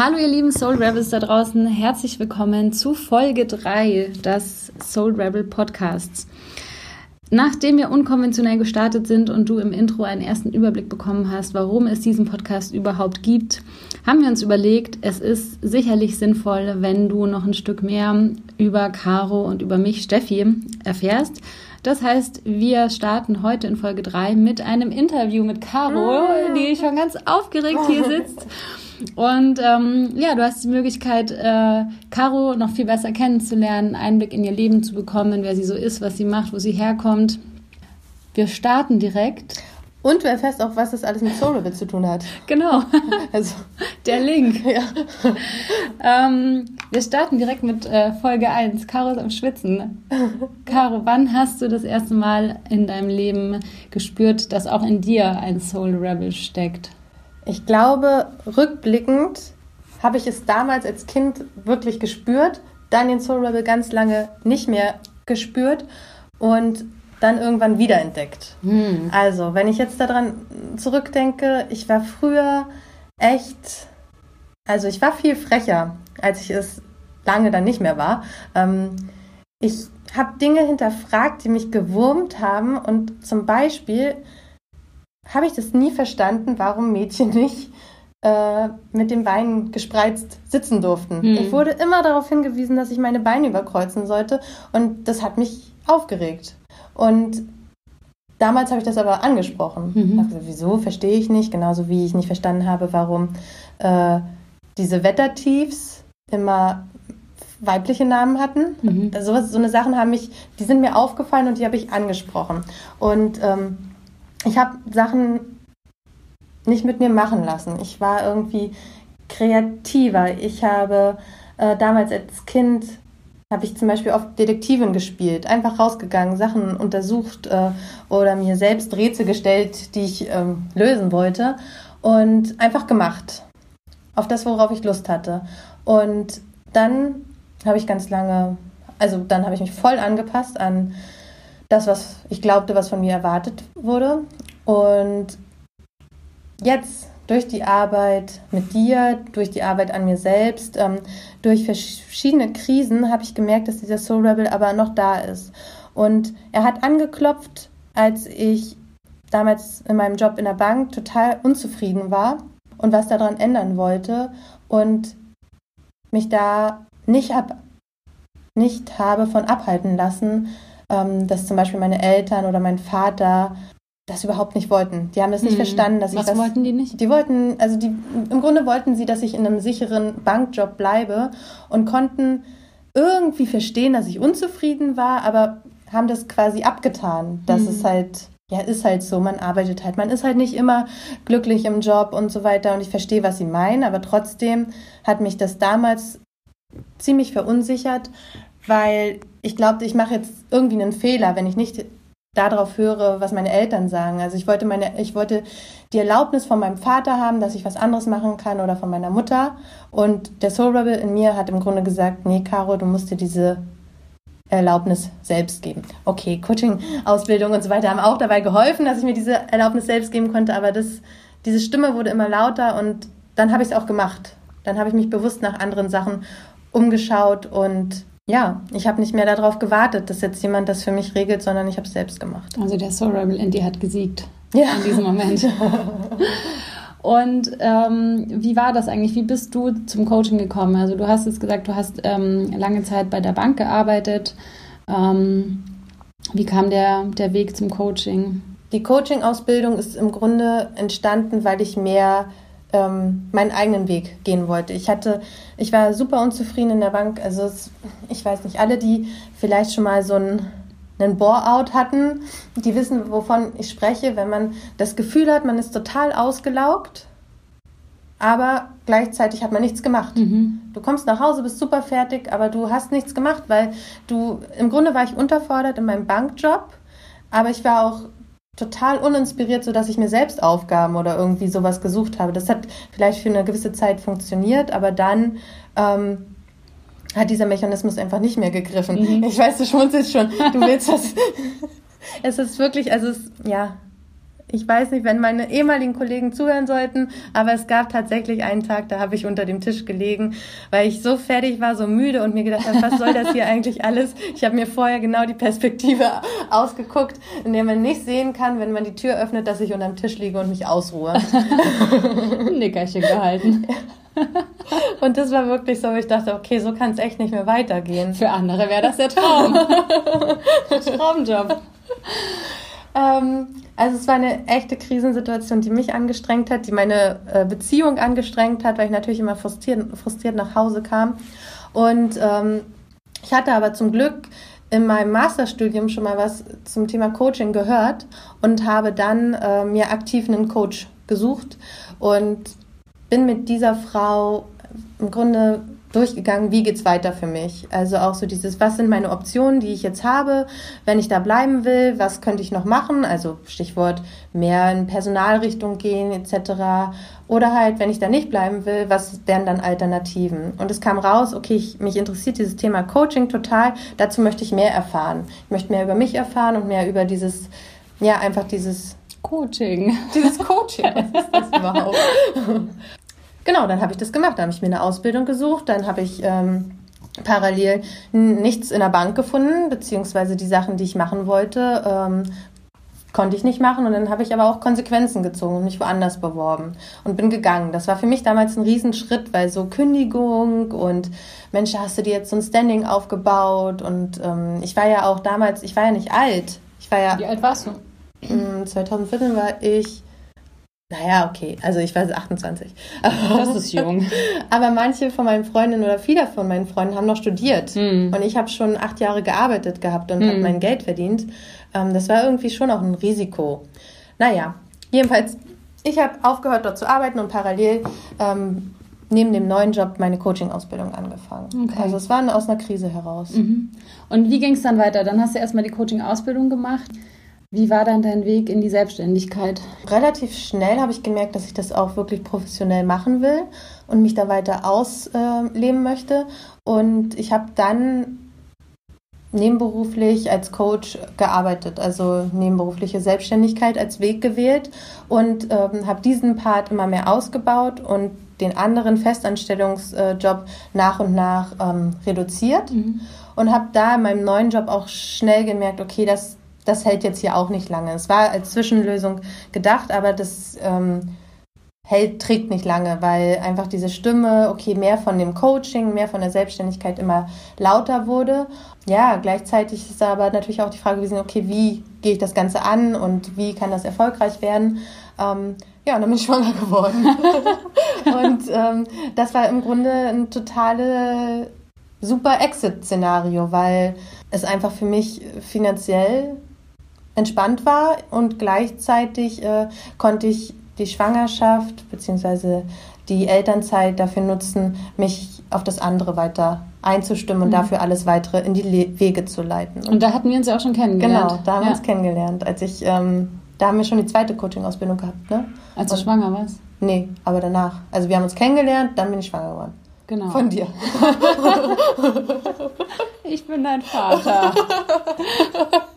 Hallo ihr lieben Soul Rebels da draußen, herzlich willkommen zu Folge 3 des Soul Rebel Podcasts. Nachdem wir unkonventionell gestartet sind und du im Intro einen ersten Überblick bekommen hast, warum es diesen Podcast überhaupt gibt, haben wir uns überlegt, es ist sicherlich sinnvoll, wenn du noch ein Stück mehr über Caro und über mich, Steffi, erfährst. Das heißt, wir starten heute in Folge 3 mit einem Interview mit Caro, die schon ganz aufgeregt hier sitzt. Und ähm, ja, du hast die Möglichkeit, äh, Caro noch viel besser kennenzulernen, Einblick in ihr Leben zu bekommen, wer sie so ist, was sie macht, wo sie herkommt. Wir starten direkt. Und du erfährst auch, was das alles mit Soulable zu tun hat. Genau. Also der Link. Ja. ähm, wir starten direkt mit äh, Folge 1. Caro ist am Schwitzen. Caro, wann hast du das erste Mal in deinem Leben gespürt, dass auch in dir ein Soul Rebel steckt? Ich glaube, rückblickend habe ich es damals als Kind wirklich gespürt, dann den Soul Rebel ganz lange nicht mehr gespürt und dann irgendwann wiederentdeckt. Hm. Also, wenn ich jetzt daran zurückdenke, ich war früher echt, also ich war viel frecher, als ich es lange dann nicht mehr war. Ähm, ich habe Dinge hinterfragt, die mich gewurmt haben und zum Beispiel habe ich das nie verstanden, warum Mädchen nicht äh, mit den Beinen gespreizt sitzen durften. Hm. Ich wurde immer darauf hingewiesen, dass ich meine Beine überkreuzen sollte und das hat mich aufgeregt. Und damals habe ich das aber angesprochen. Mhm. Ich wieso, verstehe ich nicht, genauso wie ich nicht verstanden habe, warum äh, diese Wettertiefs immer weibliche Namen hatten. Mhm. Also, so eine Sachen haben mich, die sind mir aufgefallen und die habe ich angesprochen. Und ähm, ich habe Sachen nicht mit mir machen lassen. Ich war irgendwie kreativer. Ich habe äh, damals als Kind habe ich zum Beispiel oft Detektivin gespielt, einfach rausgegangen, Sachen untersucht äh, oder mir selbst Rätsel gestellt, die ich ähm, lösen wollte und einfach gemacht. Auf das, worauf ich Lust hatte. Und dann habe ich ganz lange, also dann habe ich mich voll angepasst an das, was ich glaubte, was von mir erwartet wurde. Und jetzt durch die Arbeit mit dir, durch die Arbeit an mir selbst, ähm, durch verschiedene Krisen habe ich gemerkt, dass dieser Soul Rebel aber noch da ist. Und er hat angeklopft, als ich damals in meinem Job in der Bank total unzufrieden war und was daran ändern wollte und mich da nicht, ab, nicht habe von abhalten lassen, ähm, dass zum Beispiel meine Eltern oder mein Vater das überhaupt nicht wollten. Die haben das nicht hm. verstanden, dass Was ich das. Was wollten die nicht? Die wollten, also die, im Grunde wollten sie, dass ich in einem sicheren Bankjob bleibe und konnten irgendwie verstehen, dass ich unzufrieden war, aber haben das quasi abgetan, dass hm. es halt, ja, ist halt so, man arbeitet halt, man ist halt nicht immer glücklich im Job und so weiter und ich verstehe, was sie meinen, aber trotzdem hat mich das damals ziemlich verunsichert, weil ich glaubte, ich mache jetzt irgendwie einen Fehler, wenn ich nicht darauf höre, was meine Eltern sagen. Also ich wollte meine, ich wollte die Erlaubnis von meinem Vater haben, dass ich was anderes machen kann oder von meiner Mutter. Und der Soul Rebel in mir hat im Grunde gesagt, nee, Caro, du musst dir diese Erlaubnis selbst geben. Okay, Coaching, Ausbildung und so weiter haben auch dabei geholfen, dass ich mir diese Erlaubnis selbst geben konnte, aber das, diese Stimme wurde immer lauter und dann habe ich es auch gemacht. Dann habe ich mich bewusst nach anderen Sachen umgeschaut und ja, ich habe nicht mehr darauf gewartet, dass jetzt jemand das für mich regelt, sondern ich habe es selbst gemacht. Also der Soul Rebel in dir hat gesiegt ja. in diesem Moment. Und ähm, wie war das eigentlich? Wie bist du zum Coaching gekommen? Also du hast jetzt gesagt, du hast ähm, lange Zeit bei der Bank gearbeitet. Ähm, wie kam der, der Weg zum Coaching? Die Coaching-Ausbildung ist im Grunde entstanden, weil ich mehr ähm, meinen eigenen Weg gehen wollte. Ich hatte, ich war super unzufrieden in der Bank. Also es, ich weiß nicht, alle, die vielleicht schon mal so ein einen Bore-out hatten, die wissen, wovon ich spreche, wenn man das Gefühl hat, man ist total ausgelaugt, aber gleichzeitig hat man nichts gemacht. Mhm. Du kommst nach Hause, bist super fertig, aber du hast nichts gemacht, weil du, im Grunde war ich unterfordert in meinem Bankjob, aber ich war auch total uninspiriert, so dass ich mir selbst Aufgaben oder irgendwie sowas gesucht habe. Das hat vielleicht für eine gewisse Zeit funktioniert, aber dann ähm, hat dieser Mechanismus einfach nicht mehr gegriffen. Mhm. Ich weiß, du schmunzelst schon. Du willst das. es ist wirklich, also es, ja, Ich weiß nicht, wenn meine ehemaligen Kollegen zuhören sollten, aber es gab tatsächlich einen Tag, da habe ich unter dem Tisch gelegen, weil ich so fertig war, so müde und mir gedacht habe, was soll das hier eigentlich alles? Ich habe mir vorher genau die Perspektive ausgeguckt, in der man nicht sehen kann, wenn man die Tür öffnet, dass ich unter dem Tisch liege und mich ausruhe. Nickerchen gehalten. Und das war wirklich so, ich dachte, okay, so kann es echt nicht mehr weitergehen. Für andere wäre das der Traum. Traumjob. Ähm, also es war eine echte Krisensituation, die mich angestrengt hat, die meine äh, Beziehung angestrengt hat, weil ich natürlich immer frustriert, frustriert nach Hause kam. Und ähm, ich hatte aber zum Glück in meinem Masterstudium schon mal was zum Thema Coaching gehört und habe dann äh, mir aktiv einen Coach gesucht und bin mit dieser Frau im Grunde durchgegangen, wie geht's weiter für mich? Also auch so dieses, was sind meine Optionen, die ich jetzt habe, wenn ich da bleiben will, was könnte ich noch machen? Also Stichwort mehr in Personalrichtung gehen etc. Oder halt, wenn ich da nicht bleiben will, was wären dann Alternativen? Und es kam raus, okay, ich, mich interessiert dieses Thema Coaching total, dazu möchte ich mehr erfahren. Ich möchte mehr über mich erfahren und mehr über dieses, ja, einfach dieses Coaching. Dieses Coaching, was ist das überhaupt? genau, dann habe ich das gemacht. Dann habe ich mir eine Ausbildung gesucht, dann habe ich ähm, parallel nichts in der Bank gefunden, beziehungsweise die Sachen, die ich machen wollte, ähm, konnte ich nicht machen. Und dann habe ich aber auch Konsequenzen gezogen und mich woanders beworben und bin gegangen. Das war für mich damals ein Riesenschritt, weil so Kündigung und Mensch, hast du dir jetzt so ein Standing aufgebaut? Und ähm, ich war ja auch damals, ich war ja nicht alt. Ich war ja. Wie alt warst du? 2014 war ich naja, okay. Also ich war 28. Das ist jung. Aber manche von meinen Freundinnen oder viele von meinen Freunden haben noch studiert. Mm. Und ich habe schon acht Jahre gearbeitet gehabt und mm. habe mein Geld verdient. Ähm, das war irgendwie schon auch ein Risiko. Naja, jedenfalls, ich habe aufgehört dort zu arbeiten und parallel ähm, neben dem neuen Job meine Coaching-Ausbildung angefangen. Okay. Also es war aus einer Krise heraus. Mhm. Und wie ging es dann weiter? Dann hast du erstmal die Coaching-Ausbildung gemacht. Wie war dann dein Weg in die Selbstständigkeit? Relativ schnell habe ich gemerkt, dass ich das auch wirklich professionell machen will und mich da weiter ausleben möchte. Und ich habe dann nebenberuflich als Coach gearbeitet, also nebenberufliche Selbstständigkeit als Weg gewählt und ähm, habe diesen Part immer mehr ausgebaut und den anderen Festanstellungsjob nach und nach ähm, reduziert mhm. und habe da in meinem neuen Job auch schnell gemerkt, okay, das das hält jetzt hier auch nicht lange. Es war als Zwischenlösung gedacht, aber das ähm, hält, trägt nicht lange, weil einfach diese Stimme, okay, mehr von dem Coaching, mehr von der Selbstständigkeit immer lauter wurde. Ja, gleichzeitig ist aber natürlich auch die Frage gewesen, okay, wie gehe ich das Ganze an und wie kann das erfolgreich werden? Ähm, ja, und dann bin ich schwanger geworden. und ähm, das war im Grunde ein totale super Exit-Szenario, weil es einfach für mich finanziell entspannt war und gleichzeitig äh, konnte ich die Schwangerschaft bzw. die Elternzeit dafür nutzen, mich auf das andere weiter einzustimmen und mhm. dafür alles weitere in die Le Wege zu leiten. Und, und, da hatten wir uns ja auch schon kennengelernt. Genau, da haben ja. wir uns kennengelernt. Als ich, ähm, da haben wir schon die zweite Coaching-Ausbildung gehabt, ne? Als du und, schwanger warst? Nee, aber danach. Also wir haben uns kennengelernt, dann bin ich schwanger geworden. Genau. Von dir. ich bin dein Vater.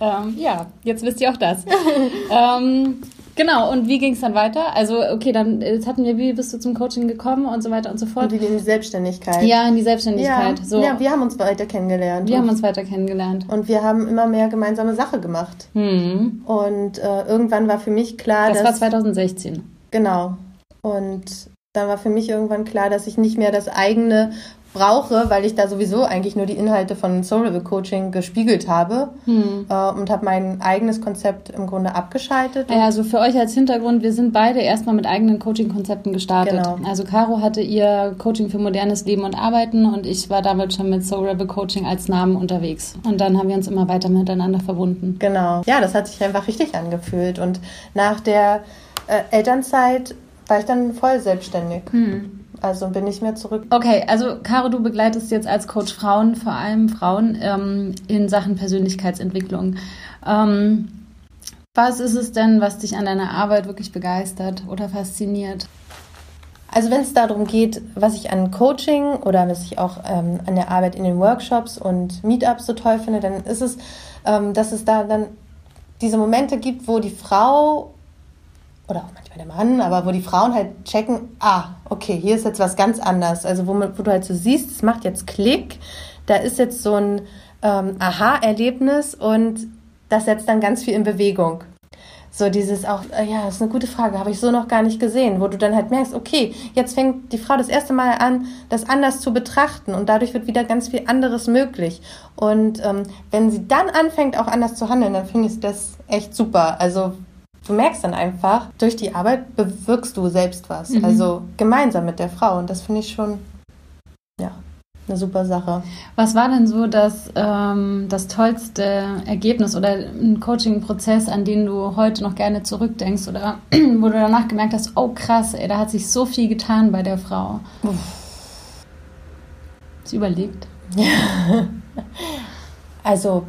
Ähm, ja, jetzt wisst ihr auch das. ähm, genau, und wie ging es dann weiter? Also, okay, dann jetzt hatten wir, wie bist du zum Coaching gekommen und so weiter und so fort. Und in die Selbstständigkeit. Ja, in die Selbstständigkeit. Ja, so. ja wir haben uns weiter kennengelernt. Wir haben uns weiter kennengelernt. Und wir haben immer mehr gemeinsame Sache gemacht. Hm. Und äh, irgendwann war für mich klar, das dass... Das war 2016. Genau. Und dann war für mich irgendwann klar, dass ich nicht mehr das eigene brauche, weil ich da sowieso eigentlich nur die Inhalte von Soul Level Coaching gespiegelt habe hm. äh, und habe mein eigenes Konzept im Grunde abgeschaltet. Ja, also für euch als Hintergrund, wir sind beide erstmal mit eigenen Coaching-Konzepten gestartet. Genau. Also Caro hatte ihr Coaching für modernes Leben und Arbeiten und ich war damals schon mit Soul Rebel Coaching als Namen unterwegs. Und dann haben wir uns immer weiter miteinander verbunden. Genau. Ja, das hat sich einfach richtig angefühlt. Und nach der äh, Elternzeit war ich dann voll selbstständig. Hm. Also bin ich mehr zurück. Okay, also Caro, du begleitest jetzt als Coach Frauen, vor allem Frauen, ähm, in Sachen Persönlichkeitsentwicklung. Ähm, was ist es denn, was dich an deiner Arbeit wirklich begeistert oder fasziniert? Also wenn es darum geht, was ich an Coaching oder was ich auch ähm, an der Arbeit in den Workshops und Meetups so toll finde, dann ist es, ähm, dass es da dann diese Momente gibt, wo die Frau oder auch manchmal der Mann, aber wo die Frauen halt checken, ah, okay, hier ist jetzt was ganz anderes. Also wo, wo du halt so siehst, es macht jetzt Klick, da ist jetzt so ein ähm, Aha-Erlebnis und das setzt dann ganz viel in Bewegung. So dieses auch, äh, ja, ist eine gute Frage, habe ich so noch gar nicht gesehen, wo du dann halt merkst, okay, jetzt fängt die Frau das erste Mal an, das anders zu betrachten und dadurch wird wieder ganz viel anderes möglich. Und ähm, wenn sie dann anfängt, auch anders zu handeln, dann finde ich das echt super. Also du merkst dann einfach, durch die Arbeit bewirkst du selbst was. Mhm. Also gemeinsam mit der Frau und das finde ich schon, ja, eine super Sache. Was war denn so das, ähm, das tollste Ergebnis oder ein Coaching-Prozess, an den du heute noch gerne zurückdenkst oder wo du danach gemerkt hast, oh krass, ey, da hat sich so viel getan bei der Frau? Sie überlegt. also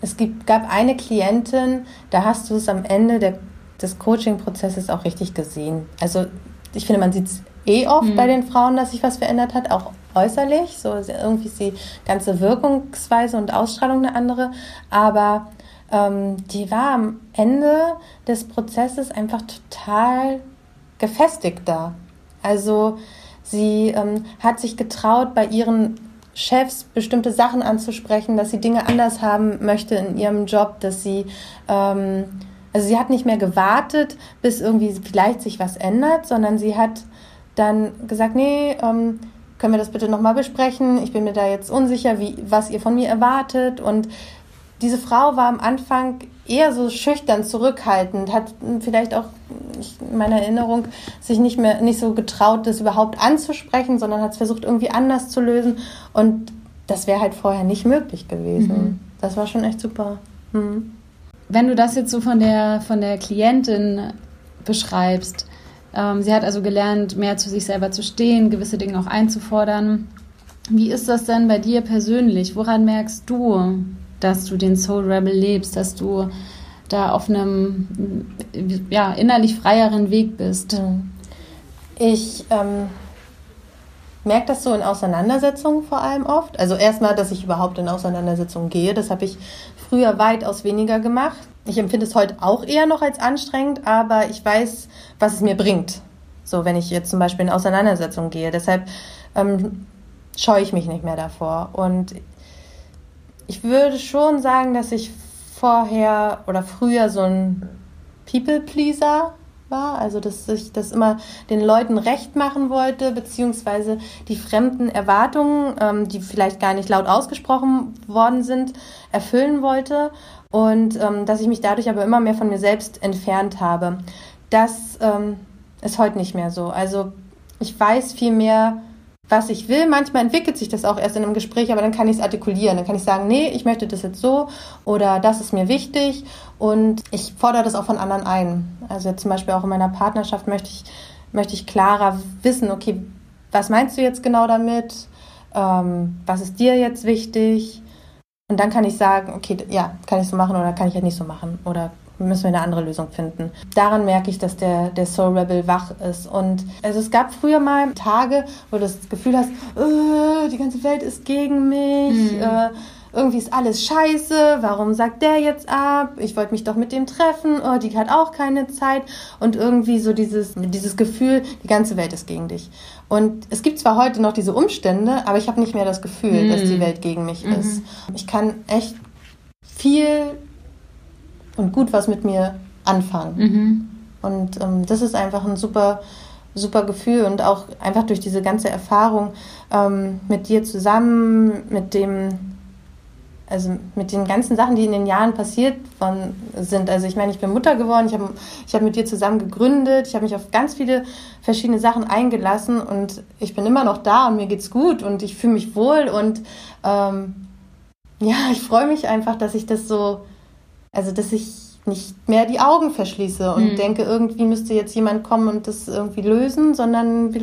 es gibt, gab eine Klientin, da hast du es am Ende der, des Coaching-Prozesses auch richtig gesehen. Also ich finde, man sieht es eh oft mhm. bei den Frauen, dass sich was verändert hat, auch äußerlich. So irgendwie ist die ganze Wirkungsweise und Ausstrahlung eine andere. Aber ähm, die war am Ende des Prozesses einfach total gefestigt da. Also sie ähm, hat sich getraut, bei ihren Chefs bestimmte Sachen anzusprechen, dass sie Dinge anders haben möchte in ihrem Job, dass sie ähm, also sie hat nicht mehr gewartet, bis irgendwie vielleicht sich was ändert, sondern sie hat dann gesagt, nee, ähm, können wir das bitte nochmal besprechen? Ich bin mir da jetzt unsicher, wie, was ihr von mir erwartet. Und diese Frau war am Anfang eher so schüchtern, zurückhaltend, hat vielleicht auch in meiner Erinnerung sich nicht mehr nicht so getraut, das überhaupt anzusprechen, sondern hat es versucht, irgendwie anders zu lösen. Und das wäre halt vorher nicht möglich gewesen. Mhm. Das war schon echt super. Mhm. Wenn du das jetzt so von der, von der Klientin beschreibst, ähm, sie hat also gelernt, mehr zu sich selber zu stehen, gewisse Dinge auch einzufordern. Wie ist das denn bei dir persönlich? Woran merkst du, dass du den Soul Rebel lebst, dass du da auf einem ja, innerlich freieren Weg bist? Ich ähm, merke das so in Auseinandersetzungen vor allem oft. Also erstmal, dass ich überhaupt in Auseinandersetzungen gehe. Das habe ich früher weitaus weniger gemacht. Ich empfinde es heute auch eher noch als anstrengend, aber ich weiß, was es mir bringt. So, wenn ich jetzt zum Beispiel in Auseinandersetzungen gehe. Deshalb ähm, scheue ich mich nicht mehr davor. Und ich würde schon sagen, dass ich vorher oder früher so ein People-Pleaser war, also dass ich das immer den Leuten recht machen wollte, beziehungsweise die fremden Erwartungen, ähm, die vielleicht gar nicht laut ausgesprochen worden sind, erfüllen wollte und ähm, dass ich mich dadurch aber immer mehr von mir selbst entfernt habe. Das ähm, ist heute nicht mehr so. Also ich weiß viel mehr, was ich will. Manchmal entwickelt sich das auch erst in einem Gespräch, aber dann kann ich es artikulieren. Dann kann ich sagen, nee, ich möchte das jetzt so oder das ist mir wichtig und ich fordere das auch von anderen ein. Also zum Beispiel auch in meiner Partnerschaft möchte ich, möchte ich klarer wissen, okay, was meinst du jetzt genau damit? Ähm, was ist dir jetzt wichtig? Und dann kann ich sagen, okay, ja, kann ich so machen oder kann ich halt nicht so machen oder müssen wir eine andere Lösung finden. Daran merke ich, dass der, der Soul Rebel wach ist. Und also es gab früher mal Tage, wo du das Gefühl hast, äh, die ganze Welt ist gegen mich, mhm. äh, irgendwie ist alles scheiße, warum sagt der jetzt ab? Ich wollte mich doch mit dem treffen, oh, die hat auch keine Zeit. Und irgendwie so dieses, dieses Gefühl, die ganze Welt ist gegen dich. Und es gibt zwar heute noch diese Umstände, aber ich habe nicht mehr das Gefühl, mhm. dass die Welt gegen mich mhm. ist. Ich kann echt viel und gut was mit mir anfangen. Mhm. Und ähm, das ist einfach ein super, super Gefühl und auch einfach durch diese ganze Erfahrung ähm, mit dir zusammen, mit dem, also mit den ganzen Sachen, die in den Jahren passiert von, sind. Also ich meine, ich bin Mutter geworden, ich habe ich hab mit dir zusammen gegründet, ich habe mich auf ganz viele verschiedene Sachen eingelassen und ich bin immer noch da und mir geht's gut und ich fühle mich wohl und ähm, ja, ich freue mich einfach, dass ich das so also, dass ich nicht mehr die Augen verschließe und mhm. denke, irgendwie müsste jetzt jemand kommen und das irgendwie lösen, sondern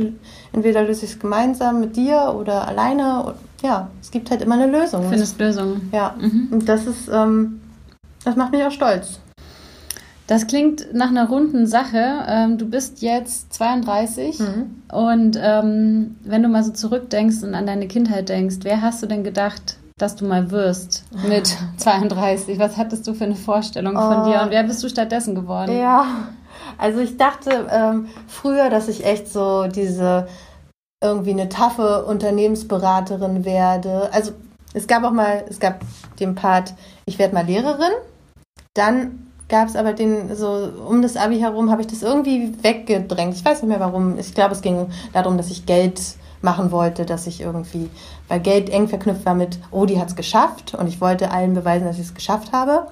entweder löse ich es gemeinsam mit dir oder alleine. Ja, es gibt halt immer eine Lösung. Du findest Lösungen. Ja, mhm. und das ist, ähm, das macht mich auch stolz. Das klingt nach einer runden Sache. Ähm, du bist jetzt 32 mhm. und ähm, wenn du mal so zurückdenkst und an deine Kindheit denkst, wer hast du denn gedacht, dass du mal wirst mit 32? Was hattest du für eine Vorstellung von Oh. dir und wer bist du stattdessen geworden? Ja, also ich dachte ähm, früher, dass ich echt so diese irgendwie eine taffe Unternehmensberaterin werde. Also es gab auch mal, es gab den Part, ich werde mal Lehrerin. Dann gab es aber den, so um das Abi herum habe ich das irgendwie weggedrängt. Ich weiß nicht mehr warum. Ich glaube, es ging darum, dass ich Geld machen wollte, dass ich irgendwie, weil Geld eng verknüpft war mit, oh, die hat es geschafft und ich wollte allen beweisen, dass ich es geschafft habe.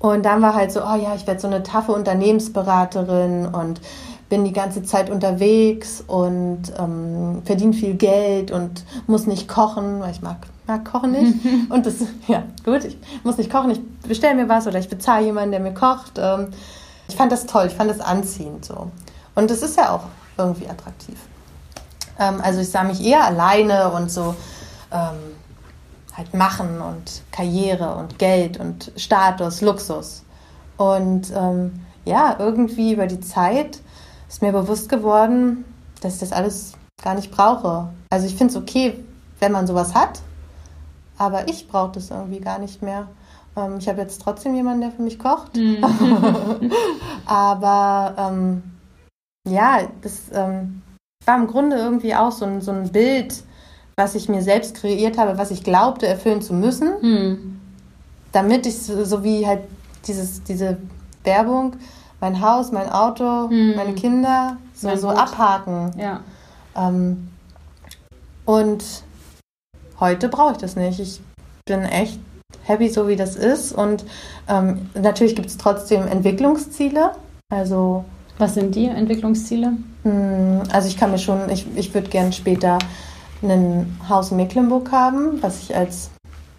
Und dann war halt so, oh ja, ich werde so eine taffe Unternehmensberaterin und bin die ganze Zeit unterwegs und ähm, verdiene viel Geld und muss nicht kochen, weil ich mag, mag Kochen nicht. und das, ja, gut, ich muss nicht kochen, ich bestelle mir was oder ich bezahle jemanden, der mir kocht. Ähm, ich fand das toll, ich fand das anziehend so. Und das ist ja auch irgendwie attraktiv. Ähm, also ich sah mich eher alleine und so ähm, halt machen und Karriere und Geld und Status, Luxus. Und ähm, ja, irgendwie über die Zeit ist mir bewusst geworden, dass ich das alles gar nicht brauche. Also ich finde es okay, wenn man sowas hat, aber ich brauche das irgendwie gar nicht mehr. Ähm, ich habe jetzt trotzdem jemanden, der für mich kocht. aber ähm, ja, das ähm, war im Grunde irgendwie auch so ein, so ein Bild, was ich mir selbst kreiert habe, was ich glaubte erfüllen zu müssen, Hm. damit ich so, so wie halt dieses, diese Werbung, mein Haus, mein Auto, Hm. meine Kinder, so, Mein so abhaken. Ja. Ähm, und heute brauche ich das nicht. Ich bin echt happy, so wie das ist. Und ähm, natürlich gibt es trotzdem Entwicklungsziele. Also Was sind die Entwicklungsziele? Mm, Also ich kann mir schon, ich, ich würde gern später ein Haus in Mecklenburg haben, was ich als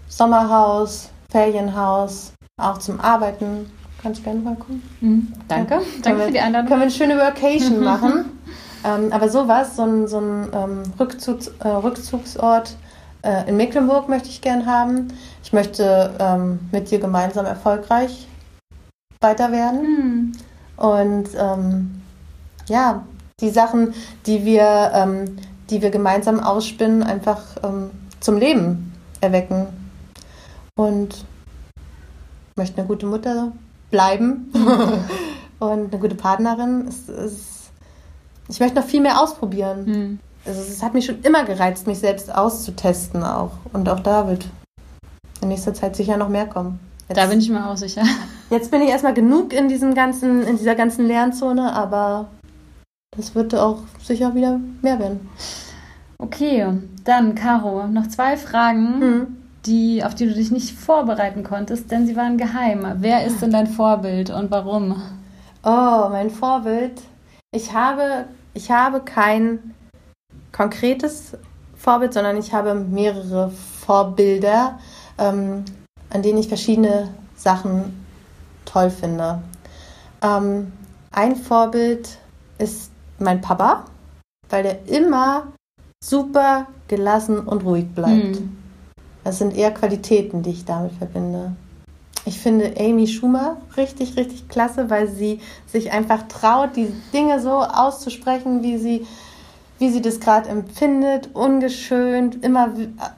Sommerhaus, Ferienhaus, auch zum Arbeiten, kannst gerne mal kommen. Hm. Danke. Können Danke wir- für die Einladung. Können wir eine schöne Workation machen. ähm, aber sowas, so ein, so ein ähm, Rückzugs, äh, Rückzugsort äh, in Mecklenburg möchte ich gern haben. Ich möchte ähm, mit dir gemeinsam erfolgreich weiter werden. Hm. Und ähm, ja, die Sachen, die wir, ähm, die wir gemeinsam ausspinnen, einfach ähm, zum Leben erwecken. Und möchte eine gute Mutter bleiben und eine gute Partnerin. Es, es, ich möchte noch viel mehr ausprobieren. Hm. Also es hat mich schon immer gereizt, mich selbst auszutesten auch. Und auch da wird in nächster Zeit sicher noch mehr kommen. Jetzt, Da bin ich mir auch sicher. jetzt bin ich erstmal genug in diesem ganzen, in dieser ganzen Lernzone, aber das wird auch sicher wieder mehr werden. Okay, dann Caro, noch zwei Fragen, Mhm. die, auf die du dich nicht vorbereiten konntest, denn sie waren geheim. Wer ist denn dein Vorbild und warum? Oh, mein Vorbild. Ich habe, ich habe kein konkretes Vorbild, sondern ich habe mehrere Vorbilder, ähm, an denen ich verschiedene Sachen toll finde. Ähm, ein Vorbild ist mein Papa, weil der immer super gelassen und ruhig bleibt. Hm. Das sind eher Qualitäten, die ich damit verbinde. Ich finde Amy Schumer richtig, richtig klasse, weil sie sich einfach traut, die Dinge so auszusprechen, wie sie, wie sie das gerade empfindet, ungeschönt, immer,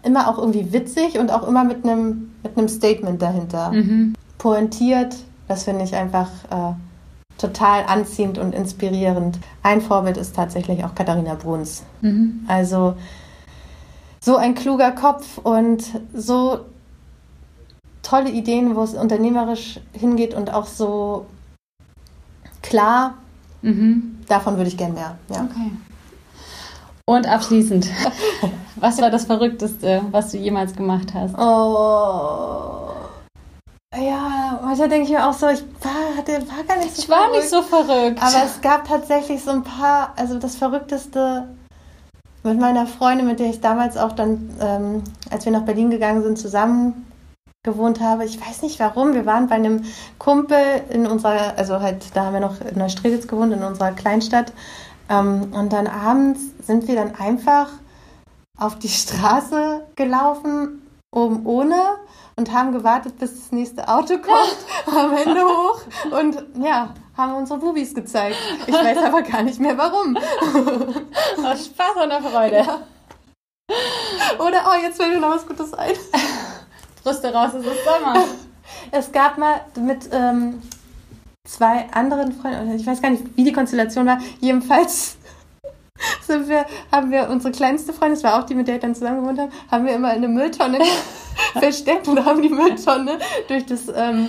immer auch irgendwie witzig und auch immer mit einem, mit einem Statement dahinter. Mhm. Pointiert, das finde ich einfach äh, total anziehend und inspirierend. Ein Vorbild ist tatsächlich auch Katharina Bruns. Mhm. Also so ein kluger Kopf und so tolle Ideen, wo es unternehmerisch hingeht und auch so klar. Mhm. Davon würde ich gerne mehr. Ja. Okay. Und abschließend, was war das Verrückteste, was du jemals gemacht hast? Oh. Ja, manchmal denke ich mir auch so, ich war, hatte, war gar nicht so Ich war verrückt. nicht so verrückt. Aber es gab tatsächlich so ein paar, also das Verrückteste mit meiner Freundin, mit der ich damals auch dann, ähm, als wir nach Berlin gegangen sind, zusammen gewohnt habe. Ich weiß nicht warum. Wir waren bei einem Kumpel in unserer, also halt, da haben wir noch in Neustrelitz gewohnt, in unserer Kleinstadt. Ähm, und dann abends sind wir dann einfach auf die Straße gelaufen, oben ohne und haben gewartet, bis das nächste Auto kommt, am Ende hoch und ja, haben unsere Bubis gezeigt. Ich weiß aber gar nicht mehr warum. Aus Spaß und der Freude. Oder, oh, jetzt fällt mir noch was Gutes ein. Brüste raus, es ist Sommer. Es gab mal mit ähm, zwei anderen Freunden, ich weiß gar nicht, wie die Konstellation war, jedenfalls sind wir, haben wir unsere kleinste Freundin, das war auch die, mit der ich dann zusammen gewohnt habe, haben wir immer in eine Mülltonne versteckt und haben die Mülltonne durch das, ähm,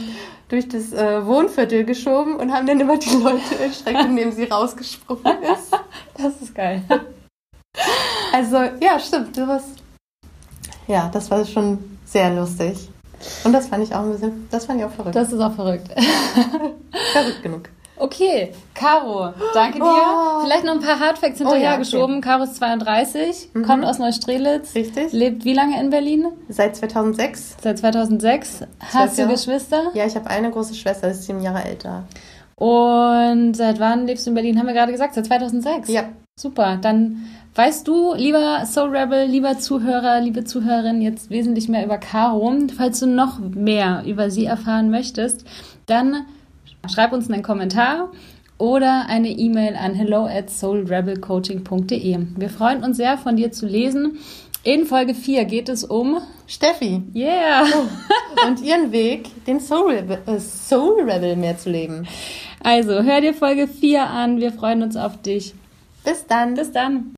durch das äh, Wohnviertel geschoben und haben dann immer die Leute erschreckt, indem sie rausgesprungen ist. Das ist geil. Also, ja, stimmt, sowas. Ja, das war schon sehr lustig. Und das fand ich auch ein bisschen, das fand ich auch verrückt. Das ist auch verrückt. verrückt genug. Okay, Caro, danke dir. Oh. Vielleicht noch ein paar Hardfacts hinterhergeschoben. Oh, ja, Caro ist 32, Mhm. kommt aus Neustrelitz, Richtig. lebt wie lange in Berlin? Seit 2006. Seit 2006. Hast du. Geschwister? Ja, ich habe eine große Schwester, die ist sieben Jahre älter. Und seit wann lebst du in Berlin? Haben wir gerade gesagt, seit 2006. Ja. Super, dann weißt du, lieber Soul Rebel, lieber Zuhörer, liebe Zuhörerin, jetzt wesentlich mehr über Caro. Falls du noch mehr über sie erfahren möchtest, dann schreib uns einen Kommentar oder eine E-Mail an hello at soulrebelcoaching.de. Wir freuen uns sehr, von dir zu lesen. In Folge 4 geht es um Steffi Yeah! und ihren Weg, den Soul Rebel, äh, Soul Rebel mehr zu leben. Also, hör dir Folge 4 an. Wir freuen uns auf dich. Bis dann. Bis dann.